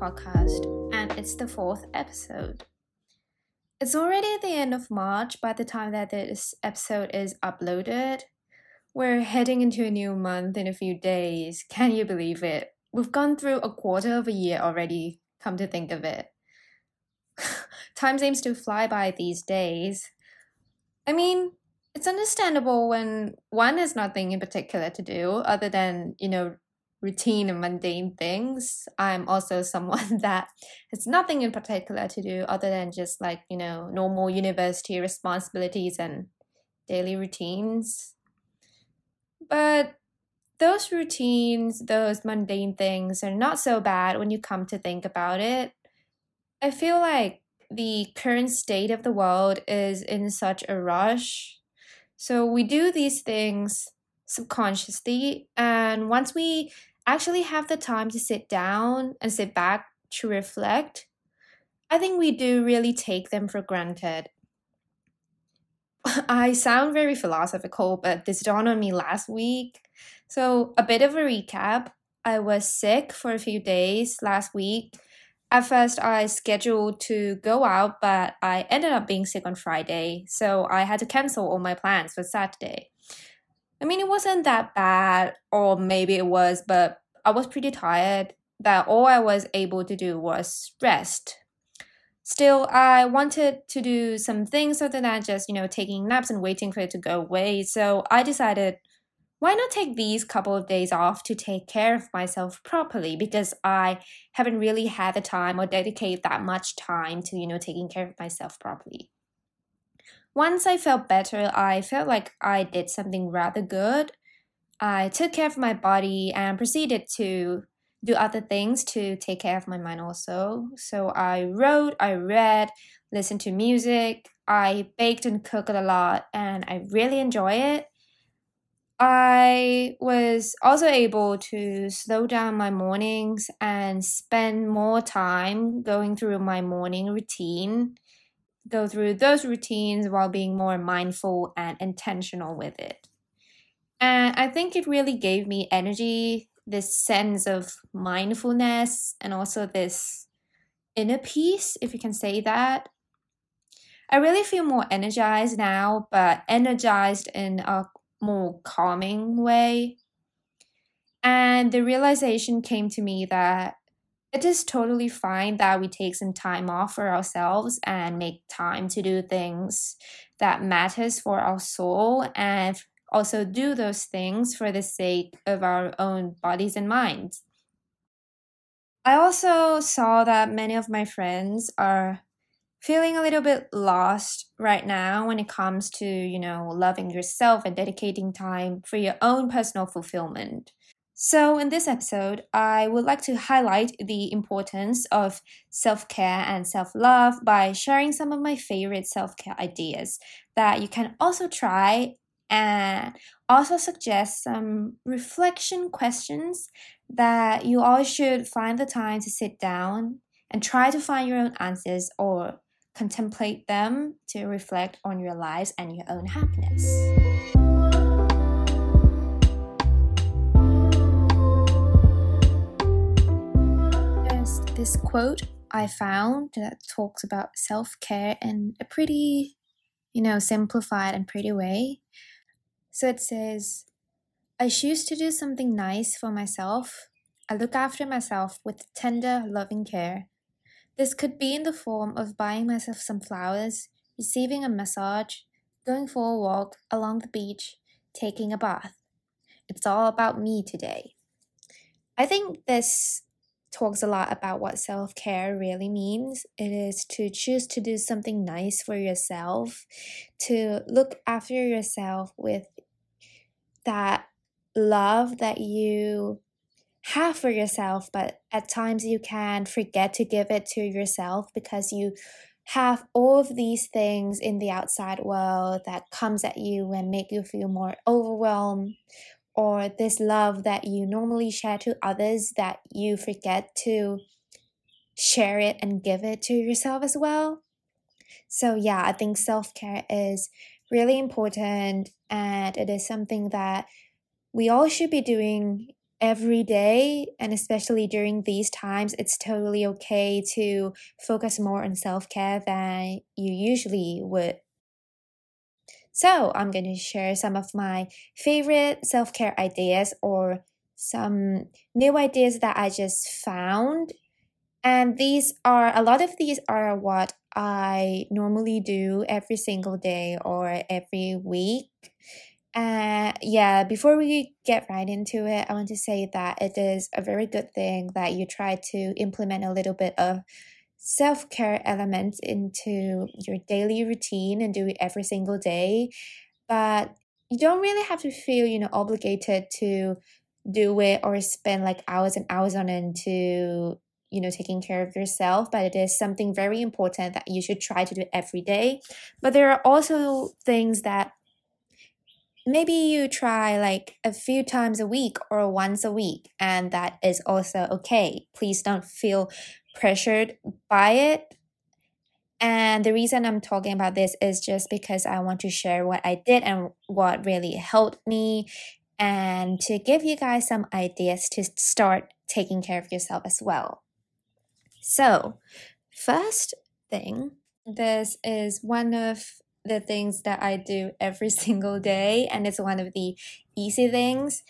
podcast, and it's the fourth episode. It's already the end of March by the time that this episode is uploaded. We're heading into a new month in a few days. Can you believe it? We've gone through a quarter of a year already, come to think of it. Time seems to fly by these days. I mean, it's understandable when one has nothing in particular to do other than, you know, routine and mundane things. I'm also someone that has nothing in particular to do other than just like, you know, normal university responsibilities and daily routines. But those routines, those mundane things are not so bad when you come to think about it. I feel like the current state of the world is in such a rush. So we do these things subconsciously, and once we actually have the time to sit down and sit back to reflect, I think we do really take them for granted. I sound very philosophical, but this dawned on me last week. So, a bit of a recap I was sick for a few days last week. At first, I scheduled to go out, but I ended up being sick on Friday, so I had to cancel all my plans for Saturday. I mean, it wasn't that bad, or maybe it was, but I was pretty tired that all I was able to do was rest. Still, I wanted to do some things other than just, you know, taking naps and waiting for it to go away. So I decided, why not take these couple of days off to take care of myself properly? Because I haven't really had the time or dedicate that much time to, you know, taking care of myself properly. Once I felt better, I felt like I did something rather good. I took care of my body and proceeded to do other things to take care of my mind also. So I wrote, I read, listened to music, I baked and cooked a lot, and I really enjoy it. I was also able to slow down my mornings and spend more time going through my morning routine go through those routines while being more mindful and intentional with it. And I think it really gave me energy, this sense of mindfulness, and also this inner peace, if you can say that. I really feel more energized now, but energized in a more calming way. And the realization came to me that it is totally fine that we take some time off for ourselves and make time to do things that matters for our soul and also do those things for the sake of our own bodies and minds. I also saw that many of my friends are feeling a little bit lost right now when it comes to, you know, loving yourself and dedicating time for your own personal fulfillment. So, in this episode, I would like to highlight the importance of self care and self love by sharing some of my favorite self care ideas that you can also try and also suggest some reflection questions that you all should find the time to sit down and try to find your own answers or contemplate them to reflect on your lives and your own happiness. There's this quote I found that talks about self care in a pretty, you know, simplified and pretty way. So it says, I choose to do something nice for myself. I look after myself with tender, loving care. This could be in the form of buying myself some flowers, receiving a massage, going for a walk along the beach, taking a bath. It's all about me today. I think this talks a lot about what self care really means. It is to choose to do something nice for yourself, to look after yourself with that love that you have for yourself, but at times you can forget to give it to yourself because you have all of these things in the outside world that comes at you and make you feel more overwhelmed or this love that you normally share to others that you forget to share it and give it to yourself as well. So, yeah, I think self care is really important and it is something that we all should be doing every day and especially during these times it's totally okay to focus more on self-care than you usually would. So i'm going to share some of my favorite self-care ideas or some new ideas that i just found and these are a lot of these are what i normally do every single day or every week uh, yeah, before we get right into it, I want to say that it is a very good thing that you try to implement a little bit of self care elements into your daily routine and do it every single day. But you don't really have to feel, you know, obligated to do it or spend like hours and hours on it to you know taking care of yourself but it is something very important that you should try to do every day but there are also things that maybe you try like a few times a week or once a week, and that is also okay. Please don't feel pressured by it. And the reason I'm talking about this is just because I want to share what I did and what really helped me, and to give you guys some ideas to start taking care of yourself as well. So, first thing, this is one of the things that I do every single day, and it's one of the easy things.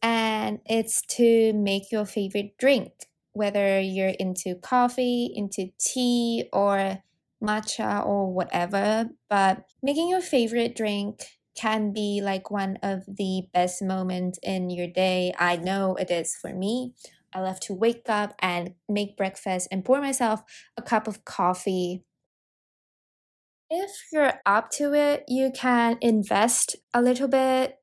And it's to make your favorite drink, whether you're into coffee, into tea, or matcha, or whatever. But making your favorite drink can be like one of the best moments in your day. I know it is for me. I love to wake up and make breakfast and pour myself a cup of coffee if you're up to it, you can invest a little bit.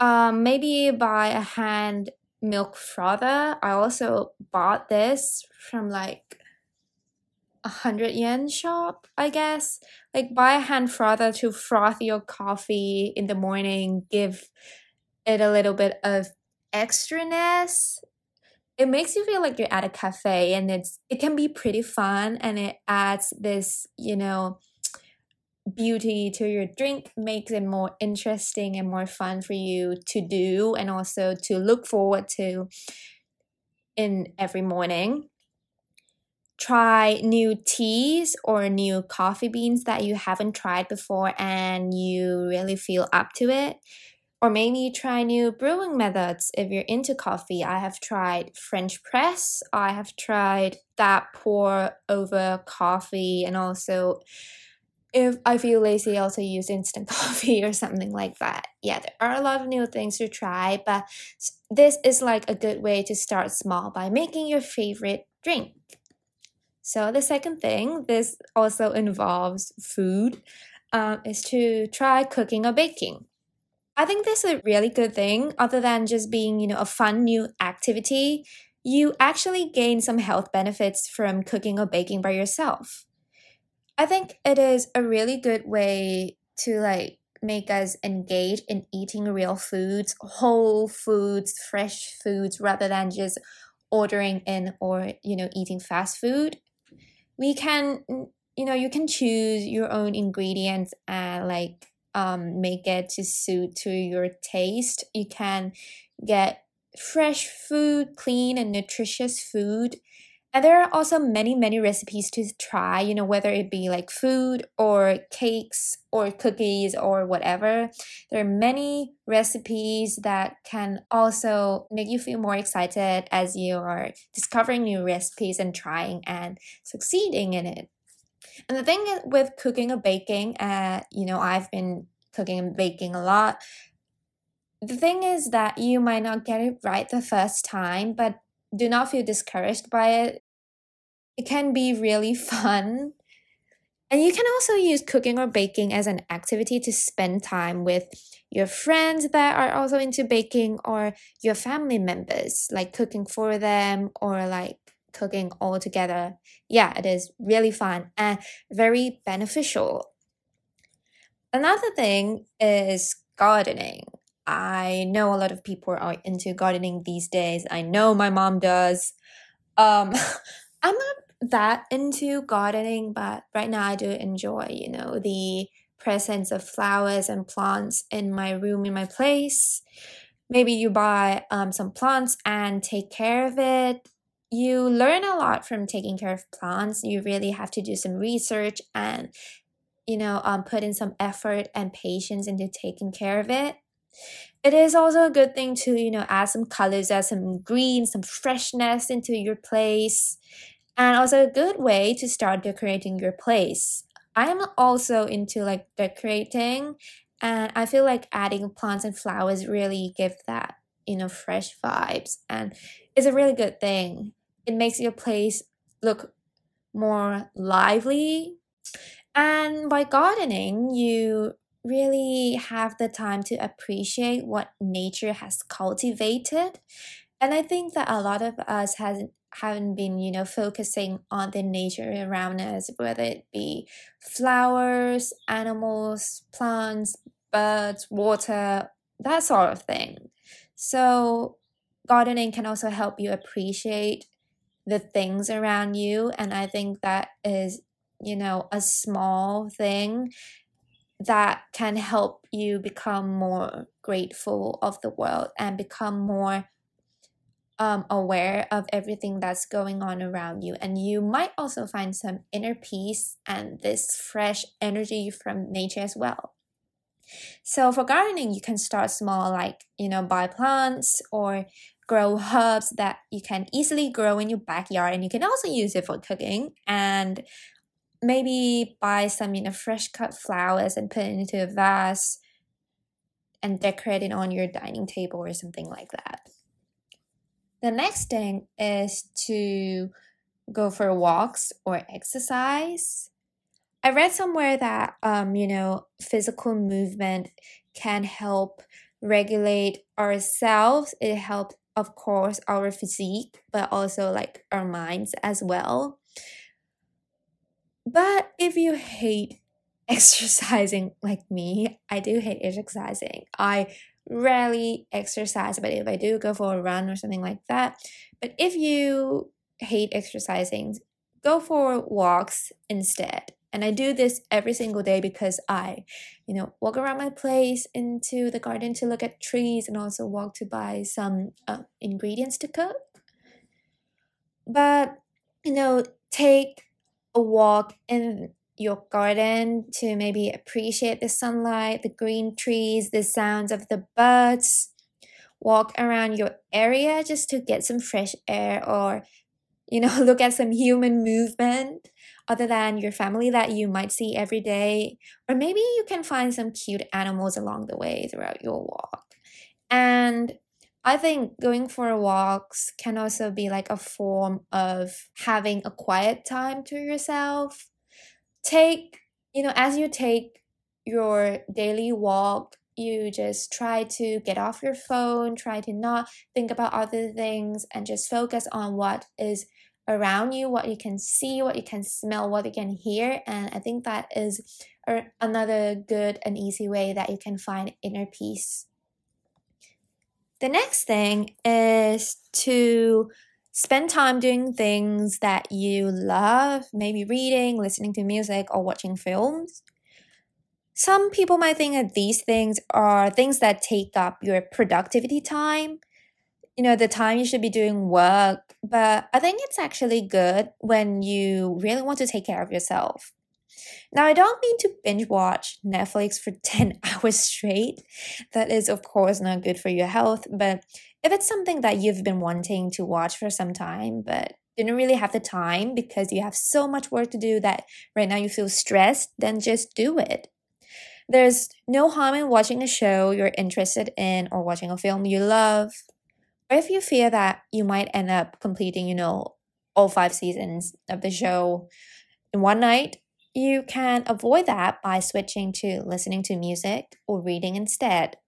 Um, maybe buy a hand milk frother. I also bought this from like a hundred yen shop, I guess. Like buy a hand frother to froth your coffee in the morning, give it a little bit of extraness. It makes you feel like you're at a cafe and it's it can be pretty fun and it adds this, you know, beauty to your drink makes it more interesting and more fun for you to do and also to look forward to in every morning. Try new teas or new coffee beans that you haven't tried before and you really feel up to it. Or maybe try new brewing methods if you're into coffee. I have tried French press, I have tried that pour over coffee, and also if I feel lazy, I also use instant coffee or something like that. Yeah, there are a lot of new things to try, but this is like a good way to start small by making your favorite drink. So, the second thing, this also involves food, um, is to try cooking or baking. I think this is a really good thing, other than just being, you know, a fun new activity. You actually gain some health benefits from cooking or baking by yourself. I think it is a really good way to like make us engage in eating real foods, whole foods, fresh foods rather than just ordering in or you know eating fast food. We can you know you can choose your own ingredients and like um make it to suit to your taste. You can get fresh food, clean and nutritious food and there are also many, many recipes to try, you know, whether it be like food or cakes or cookies or whatever. There are many recipes that can also make you feel more excited as you are discovering new recipes and trying and succeeding in it. And the thing with cooking or baking, uh, you know, I've been cooking and baking a lot. The thing is that you might not get it right the first time, but do not feel discouraged by it. It can be really fun. And you can also use cooking or baking as an activity to spend time with your friends that are also into baking or your family members, like cooking for them or like cooking all together. Yeah, it is really fun and very beneficial. Another thing is gardening. I know a lot of people are into gardening these days. I know my mom does. Um, I'm not that into gardening, but right now I do enjoy, you know, the presence of flowers and plants in my room, in my place. maybe you buy um, some plants and take care of it you learn a lot from taking care of plants. You really have to do some research and you know um, put in some effort and patience into taking care of it. It is also a good thing to you know add some colors add some green some freshness into your place. And also a good way to start decorating your place. I am also into like decorating and i feel like adding plants and flowers really give that you know fresh vibes and it's a really good thing it makes your place look more lively. And by gardening you really have the time to appreciate what nature has cultivated. And i think that a lot of us hasn't haven't been you know focusing on the nature around us whether it be flowers animals plants birds water that sort of thing. So gardening can also help you appreciate the things around you and i think that is you know a small thing that can help you become more grateful of the world and become more um, aware of everything that's going on around you. And you might also find some inner peace and this fresh energy from nature as well. So for gardening, you can start small, like, you know, buy plants or grow herbs that you can easily grow in your backyard. And you can also use it for cooking. And maybe buy some you know fresh cut flowers and put it into a vase and decorate it on your dining table or something like that. The next thing is to go for walks or exercise. I read somewhere that um, you know physical movement can help regulate ourselves. It helps, of course, our physique, but also like our minds as well. But if you hate exercising like me, I do hate exercising. I rarely exercise, but if I do go for a run or something like that. But if you hate exercising, go for walks instead. And I do this every single day because I, you know, walk around my place into the garden to look at trees and also walk to buy some uh, ingredients to cook. But, you know, take a walk in your garden to maybe appreciate the sunlight, the green trees, the sounds of the birds. Walk around your area just to get some fresh air or, you know, look at some human movement other than your family that you might see every day. Or maybe you can find some cute animals along the way throughout your walk. And I think going for walks can also be like a form of having a quiet time to yourself. Take, you know, as you take your daily walk, you just try to get off your phone, try to not think about other things, and just focus on what is around you, what you can see, what you can smell, what you can hear. And I think that is another good and easy way that you can find inner peace. The next thing is to spend time doing things that you love, maybe reading, listening to music, or watching films. Some people might think that these things are things that take up your productivity time, you know, the time you should be doing work. But I think it's actually good when you really want to take care of yourself. Now, I don't mean to binge watch Netflix for 10 hours straight. That is, of course, not good for your health. But if it's something that you've been wanting to watch for some time, but didn't really have the time because you have so much work to do that right now you feel stressed, then just do it. There's no harm in watching a show you're interested in or watching a film you love. If you fear that you might end up completing, you know, all five seasons of the show in one night, you can avoid that by switching to listening to music or reading instead.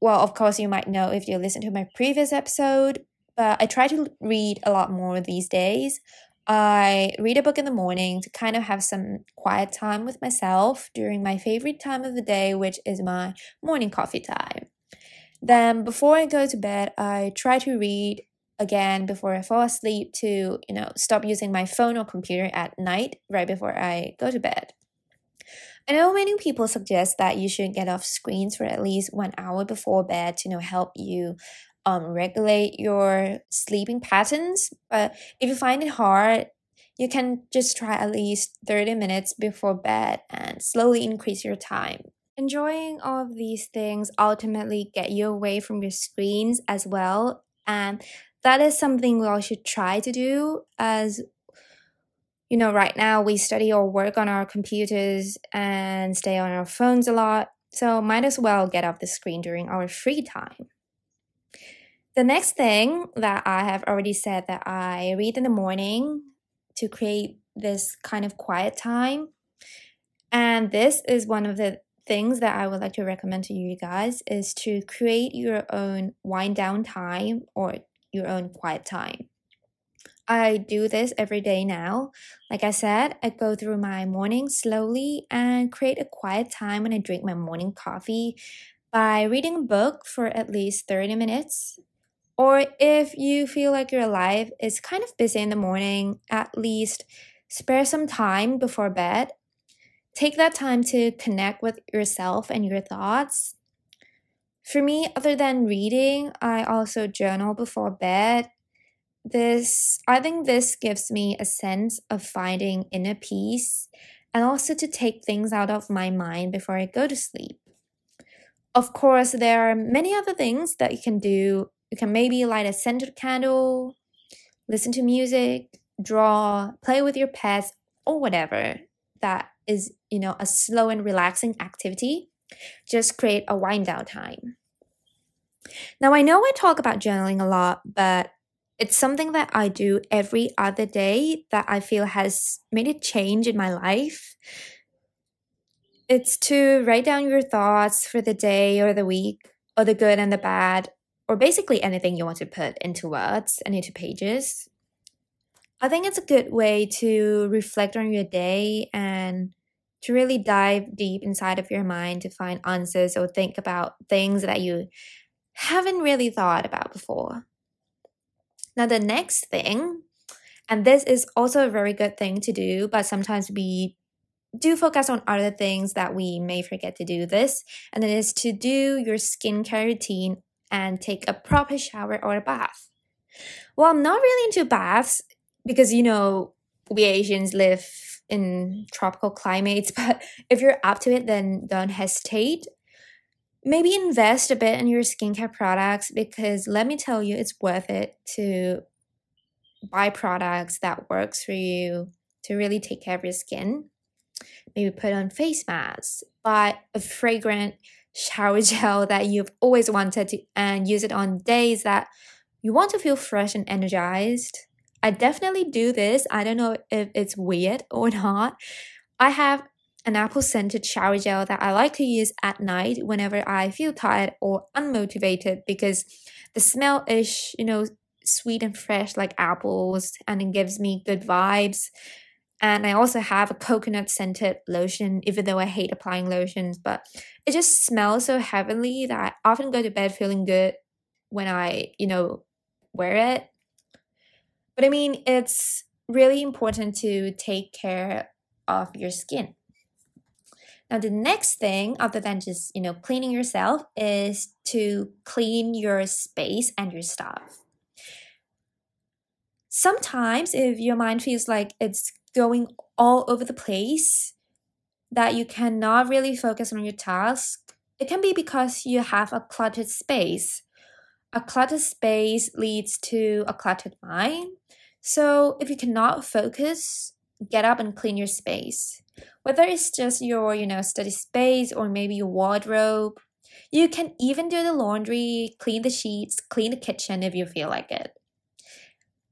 Well, of course, you might know if you listen to my previous episode, but I try to read a lot more these days. I read a book in the morning to kind of have some quiet time with myself during my favorite time of the day, which is my morning coffee time. Then, before I go to bed, I try to read again before I fall asleep to, you know, stop using my phone or computer at night right before I go to bed. I know many people suggest that you should get off screens for at least one hour before bed to you know help you um, regulate your sleeping patterns. But if you find it hard, you can just try at least 30 minutes before bed and slowly increase your time. Enjoying all of these things ultimately get you away from your screens as well. And that is something we all should try to do as you know, right now we study or work on our computers and stay on our phones a lot. So might as well get off the screen during our free time. The next thing that I have already said that I read in the morning to create this kind of quiet time. And this is one of the things that I would like to recommend to you guys is to create your own wind down time or your own quiet time. I do this every day now. Like I said, I go through my morning slowly and create a quiet time when I drink my morning coffee by reading a book for at least 30 minutes. Or if you feel like your life is kind of busy in the morning, at least spare some time before bed. Take that time to connect with yourself and your thoughts. For me, other than reading, I also journal before bed. This i think this gives me a sense of finding inner peace and also to take things out of my mind before i go to sleep. Of course there are many other things that you can do. You can maybe light a scented candle listen to music draw play with your pets or whatever that is you know a slow and relaxing activity just create a wind down time now i know i talk about journaling a lot but it's something that I do every other day that I feel has made a change in my life. It's to write down your thoughts for the day or the week, or the good and the bad, or basically anything you want to put into words and into pages. I think it's a good way to reflect on your day and to really dive deep inside of your mind to find answers or think about things that you haven't really thought about before. Now, the next thing, and this is also a very good thing to do, but sometimes we do focus on other things that we may forget to do this, and it is to do your skincare routine and take a proper shower or a bath. Well, I'm not really into baths because you know we Asians live in tropical climates, but if you're up to it, then don't hesitate. Maybe invest a bit in your skincare products because let me tell you it's worth it to buy products that works for you to really take care of your skin. Maybe put on face masks buy a fragrant shower gel that you've always wanted to and use it on days that you want to feel fresh and energized i definitely do this i don't know if it's weird or not i have an apple scented shower gel that I like to use at night whenever I feel tired or unmotivated because the smell is, you know, sweet and fresh like apples and it gives me good vibes. And I also have a coconut scented lotion, even though I hate applying lotions, but it just smells so heavenly that I often go to bed feeling good when I, you know, wear it. But I mean, it's really important to take care of your skin. Now, the next thing, other than just, you know, cleaning yourself, is to clean your space and your stuff. Sometimes, if your mind feels like it's going all over the place, that you cannot really focus on your task, it can be because you have a cluttered space. A cluttered space leads to a cluttered mind. So, if you cannot focus, get up and clean your space. Whether it's just your you know study space or maybe your wardrobe you can even do the laundry clean the sheets clean the kitchen if you feel like it.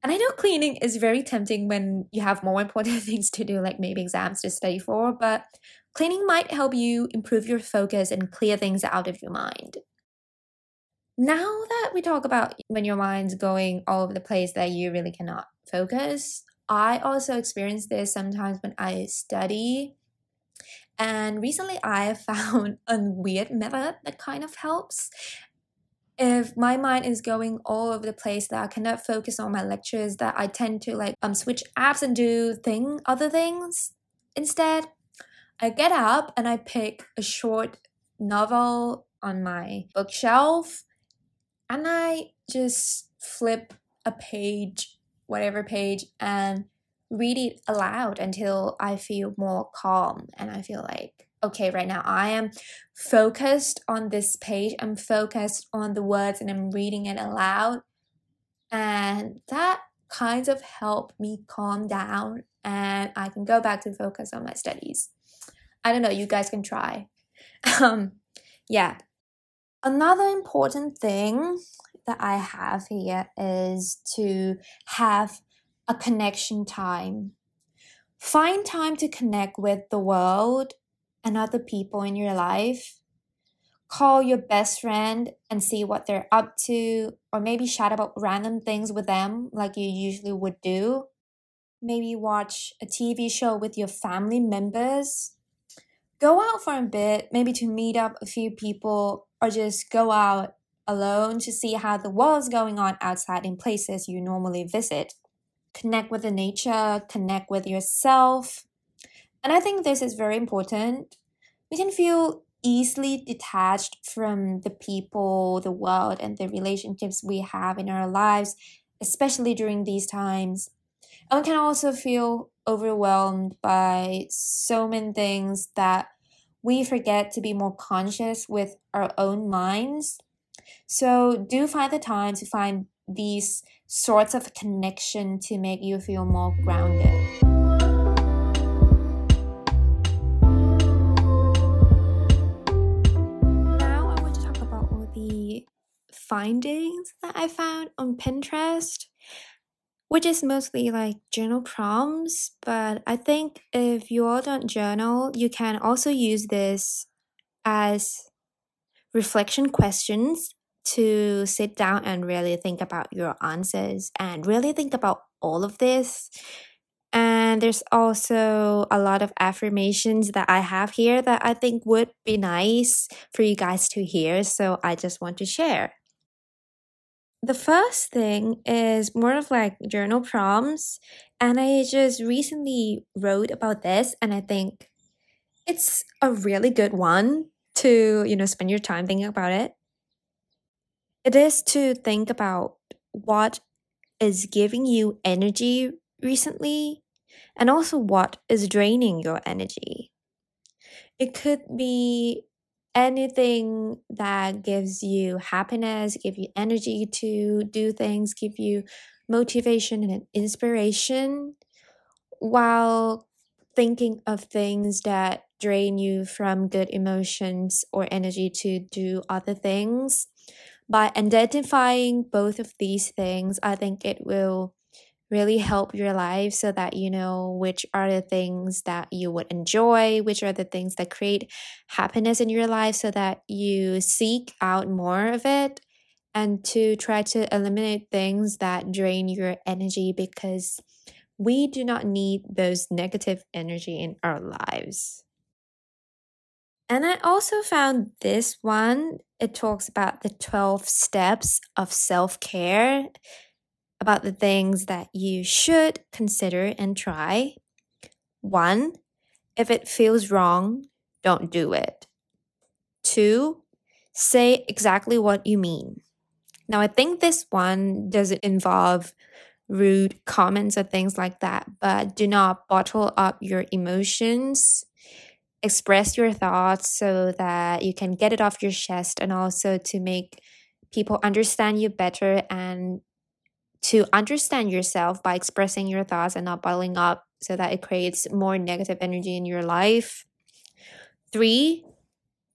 And i know cleaning is very tempting when you have more important things to do like maybe exams to study for but cleaning might help you improve your focus and clear things out of your mind now that we talk about when your mind's going all over the place that you really cannot focus I also experience this sometimes when I study. And recently I found a weird method that kind of helps. If my mind is going all over the place that I cannot focus on my lectures, that I tend to like um switch apps and do thing other things instead. I get up and I pick a short novel on my bookshelf and I just flip a page, whatever page, and read it aloud until I feel more calm and I feel like, okay, right now I am focused on this page, I'm focused on the words and I'm reading it aloud. And that kind of help me calm down and I can go back to focus on my studies. I don't know, you guys can try. Um, yeah. Another important thing that I have here is to have a connection time. Find time to connect with the world and other people in your life. Call your best friend and see what they're up to, or maybe chat about random things with them like you usually would do. Maybe watch a TV show with your family members. Go out for a bit, maybe to meet up a few people, or just go out alone to see how the world's going on outside in places you normally visit connect with the nature, connect with yourself. And I think this is very important. We can feel easily detached from the people, the world, and the relationships we have in our lives, especially during these times. And we can also feel overwhelmed by so many things that we forget to be more conscious with our own minds. So, do find the time to find these sorts of connection to make you feel more grounded. Now I want to talk about all the findings that I found on Pinterest, which is mostly like journal prompts. But I think if you all don't journal, you can also use this as reflection questions to sit down and really think about your answers and really think about all of this. And there's also a lot of affirmations that I have here that I think would be nice for you guys to hear. So I just want to share. The first thing is more of like journal prompts. And I just recently wrote about this, and I think it's a really good one to, you know, spend your time thinking about it. It is to think about what is giving you energy recently and also what is draining your energy. It could be anything that gives you happiness, give you energy to do things, give you motivation and inspiration while thinking of things that drain you from good emotions or energy to do other things. By identifying both of these things, I think it will really help your life so that you know which are the things that you would enjoy, which are the things that create happiness in your life, so that you seek out more of it and to try to eliminate things that drain your energy because we do not need those negative energy in our lives. And I also found this one. It talks about the 12 steps of self care, about the things that you should consider and try. One, if it feels wrong, don't do it. Two, say exactly what you mean. Now, I think this one doesn't involve rude comments or things like that, but do not bottle up your emotions express your thoughts so that you can get it off your chest and also to make people understand you better and to understand yourself by expressing your thoughts and not bottling up so that it creates more negative energy in your life. Three,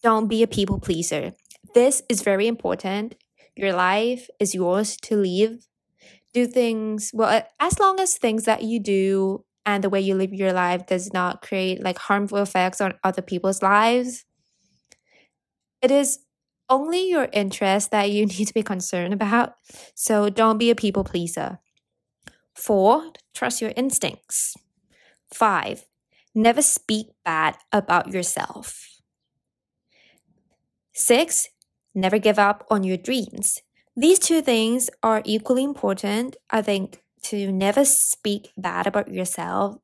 don't be a people pleaser. This is very important. Your life is yours to live. Do things, well, as long as things that you do and the way you live your life does not create like harmful effects on other people's lives. It is only your interest that you need to be concerned about. So don't be a people pleaser. Four, trust your instincts. Five, never speak bad about yourself. Six, never give up on your dreams. These two things are equally important. I think to never speak bad about yourself.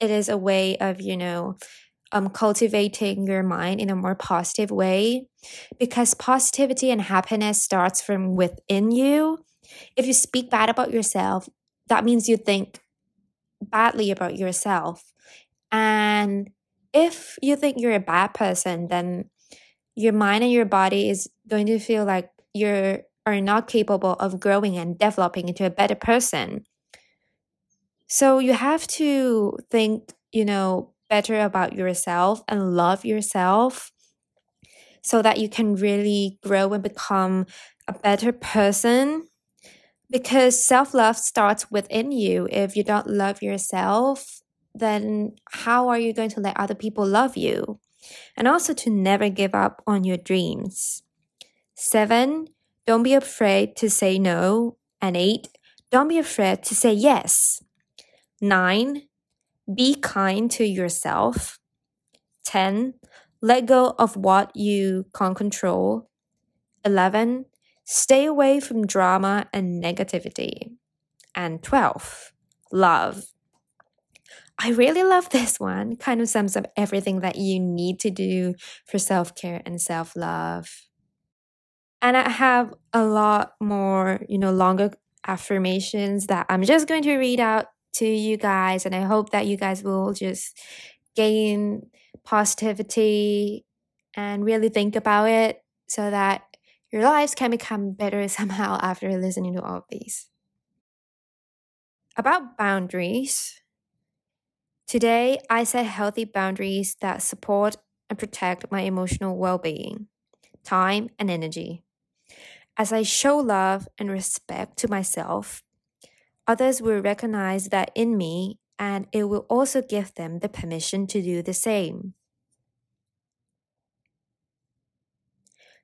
It is a way of, you know, um, cultivating your mind in a more positive way because positivity and happiness starts from within you. If you speak bad about yourself, that means you think badly about yourself. And if you think you're a bad person, then your mind and your body is going to feel like you are not capable of growing and developing into a better person. So you have to think, you know, better about yourself and love yourself so that you can really grow and become a better person. Because self love starts within you. If you don't love yourself, then how are you going to let other people love you? And also to never give up on your dreams. Seven, don't be afraid to say no. And eight, don't be afraid to say yes. Nine, be kind to yourself. 10. Let go of what you can't control. 11. Stay away from drama and negativity. And 12. Love. I really love this one. Kind of sums up everything that you need to do for self care and self love. And I have a lot more, you know, longer affirmations that I'm just going to read out to you guys. And I hope that you guys will just gain positivity and really think about it so that your lives can become better somehow after listening to all of these. About boundaries. Today, I set healthy boundaries that support and protect my emotional well being, time, and energy. As I show love and respect to myself, Others will recognize that in me, and it will also give them the permission to do the same.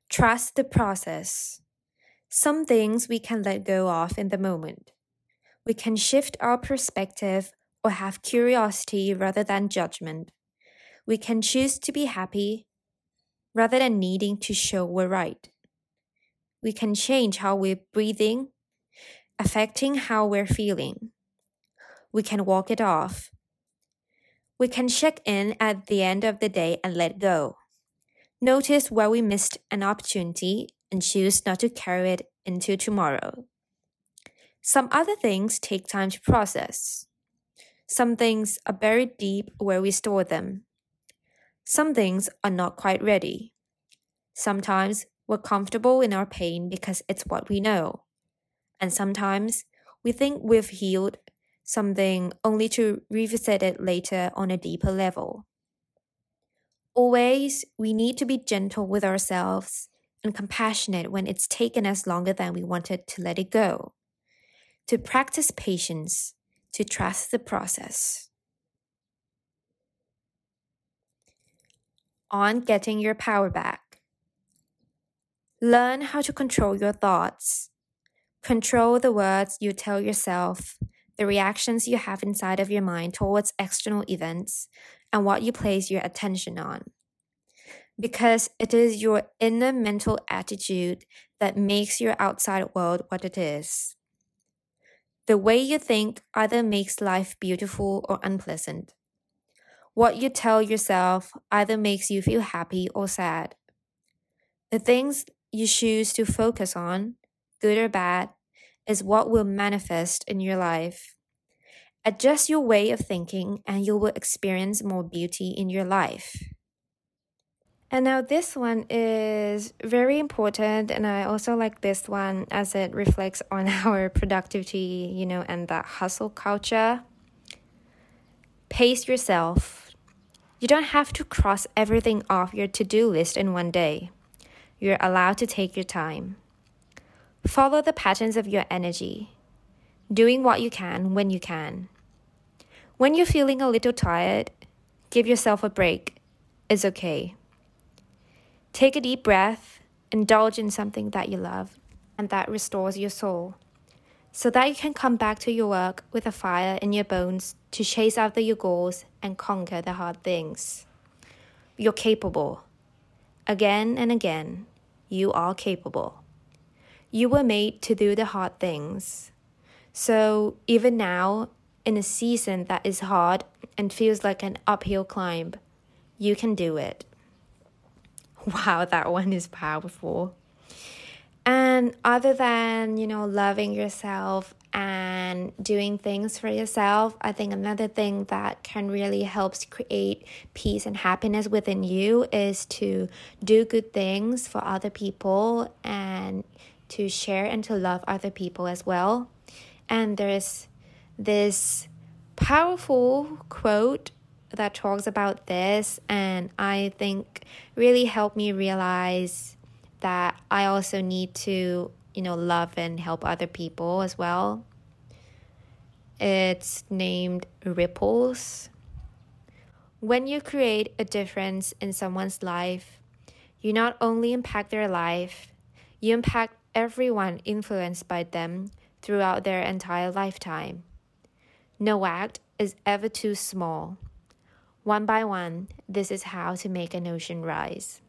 Trust the process. Some things we can let go of in the moment. We can shift our perspective or have curiosity rather than judgment. We can choose to be happy rather than needing to show we're right. We can change how we're breathing affecting how we're feeling. We can walk it off. We can check in at the end of the day and let go. Notice where we missed an opportunity and choose not to carry it into tomorrow. Some other things take time to process. Some things are buried deep where we store them. Some things are not quite ready. Sometimes we're comfortable in our pain because it's what we know. And sometimes we think we've healed something only to revisit it later on a deeper level. Always, we need to be gentle with ourselves and compassionate when it's taken us longer than we wanted to let it go. To practice patience, to trust the process. On getting your power back. Learn how to control your thoughts Control the words you tell yourself, the reactions you have inside of your mind towards external events, and what you place your attention on. Because it is your inner mental attitude that makes your outside world what it is. The way you think either makes life beautiful or unpleasant. What you tell yourself either makes you feel happy or sad. The things you choose to focus on good or bad, is what will manifest in your life. Adjust your way of thinking, and you will experience more beauty in your life. And now, this one is very important, and I also like this one as it reflects on our productivity, you know, and that hustle culture. Pace yourself. You don't have to cross everything off your to do list in one day. You're allowed to take your time. Follow the patterns of your energy, doing what you can when you can. When you're feeling a little tired, give yourself a break. It's okay. Take a deep breath, indulge in something that you love and that restores your soul, so that you can come back to your work with a fire in your bones to chase after your goals and conquer the hard things. You're capable. Again and again, you are capable. You were made to do the hard things. So even now, in a season that is hard and feels like an uphill climb, You can do it. Wow, that one is powerful. And other than, you know, loving yourself and doing things for yourself, I think another thing that can really help create peace and happiness within you is to do good things for other people and to share and to love other people as well. And there's this powerful quote that talks about this and I think really helped me realize that I also need to, you know, love and help other people as well. It's named Ripples. When you create a difference in someone's life, you not only impact their life, you impact everyone influenced by them throughout their entire lifetime. No act is ever too small. One by one, this is how to make an ocean rise.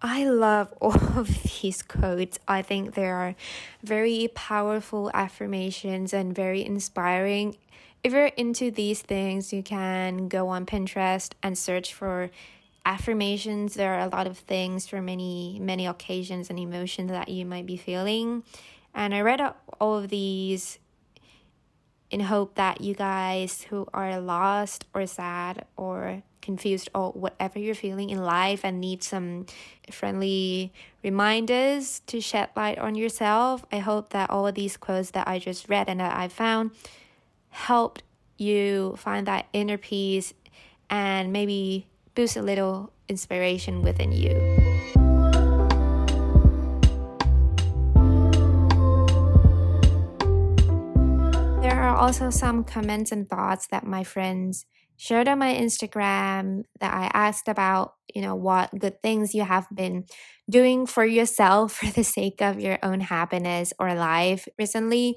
I love all of these quotes. I think they are very powerful affirmations and very inspiring. If you're into these things, you can go on Pinterest and search for affirmations. There are a lot of things for many, many occasions and emotions that you might be feeling. And I read all of these in hope that you guys who are lost or sad or confused or whatever you're feeling in life and need some friendly reminders to shed light on yourself, I hope that all of these quotes that I just read and that I found helped you find that inner peace and maybe boost a little inspiration within you. There are also some comments and thoughts that my friends shared on my Instagram that I asked about, you know, what good things you have been doing for yourself for the sake of your own happiness or life recently.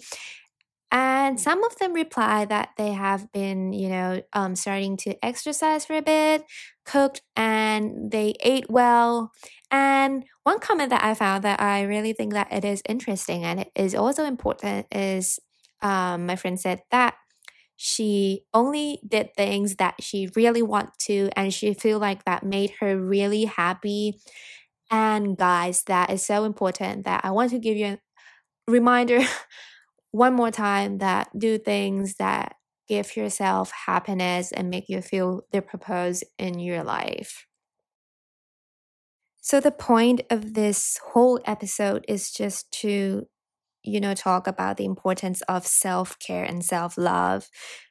And some of them reply that they have been, you know, um, starting to exercise for a bit, cooked, and they ate well. And one comment that I found that I really think that it is interesting and it is also important is um, my friend said that she only did things that she really want to and she feel like that made her really happy and guys that is so important that i want to give you a reminder one more time that do things that give yourself happiness and make you feel the purpose in your life so the point of this whole episode is just to you know, talk about the importance of self care and self love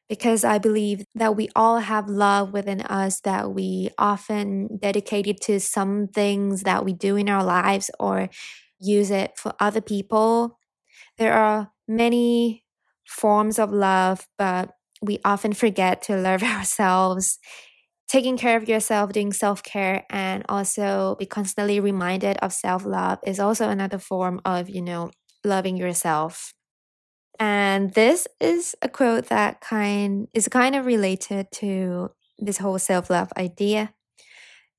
because I believe that we all have love within us that we often dedicate it to some things that we do in our lives or use it for other people. There are many forms of love, but we often forget to love ourselves. Taking care of yourself, doing self care, and also be constantly reminded of self love is also another form of, you know, loving yourself. And this is a quote that kind is kind of related to this whole self-love idea.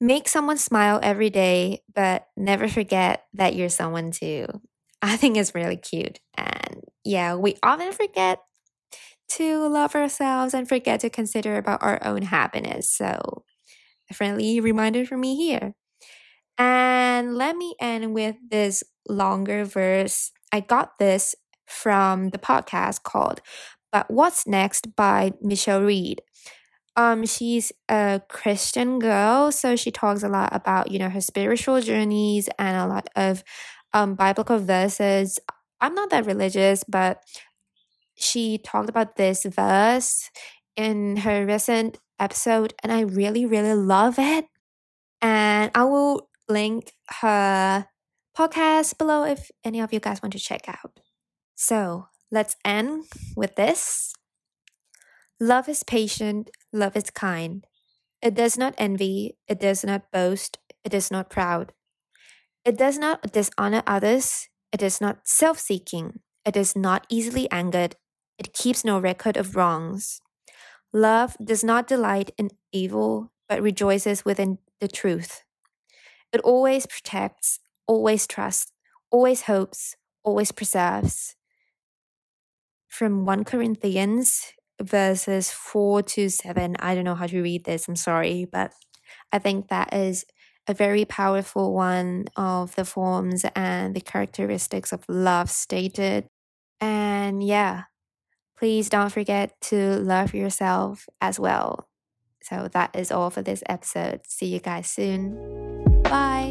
Make someone smile every day, but never forget that you're someone too. I think it's really cute. And yeah, we often forget to love ourselves and forget to consider about our own happiness. So, a friendly reminder for me here. And let me end with this longer verse I got this from the podcast called But What's Next by Michelle Reed. Um, she's a Christian girl, so she talks a lot about, you know, her spiritual journeys and a lot of um biblical verses. I'm not that religious, but she talked about this verse in her recent episode, and I really, really love it. And I will link her podcast below if any of you guys want to check out. So let's end with this. Love is patient, love is kind. It does not envy, it does not boast, it is not proud. It does not dishonor others, it is not self seeking, it is not easily angered, it keeps no record of wrongs. Love does not delight in evil, but rejoices within the truth. It always protects, always trusts, always hopes, always preserves. From 1 Corinthians verses 4 to 7. I don't know how to read this, I'm sorry, but I think that is a very powerful one of the forms and the characteristics of love stated. And yeah, please don't forget to love yourself as well. So that is all for this episode. See you guys soon. Bye.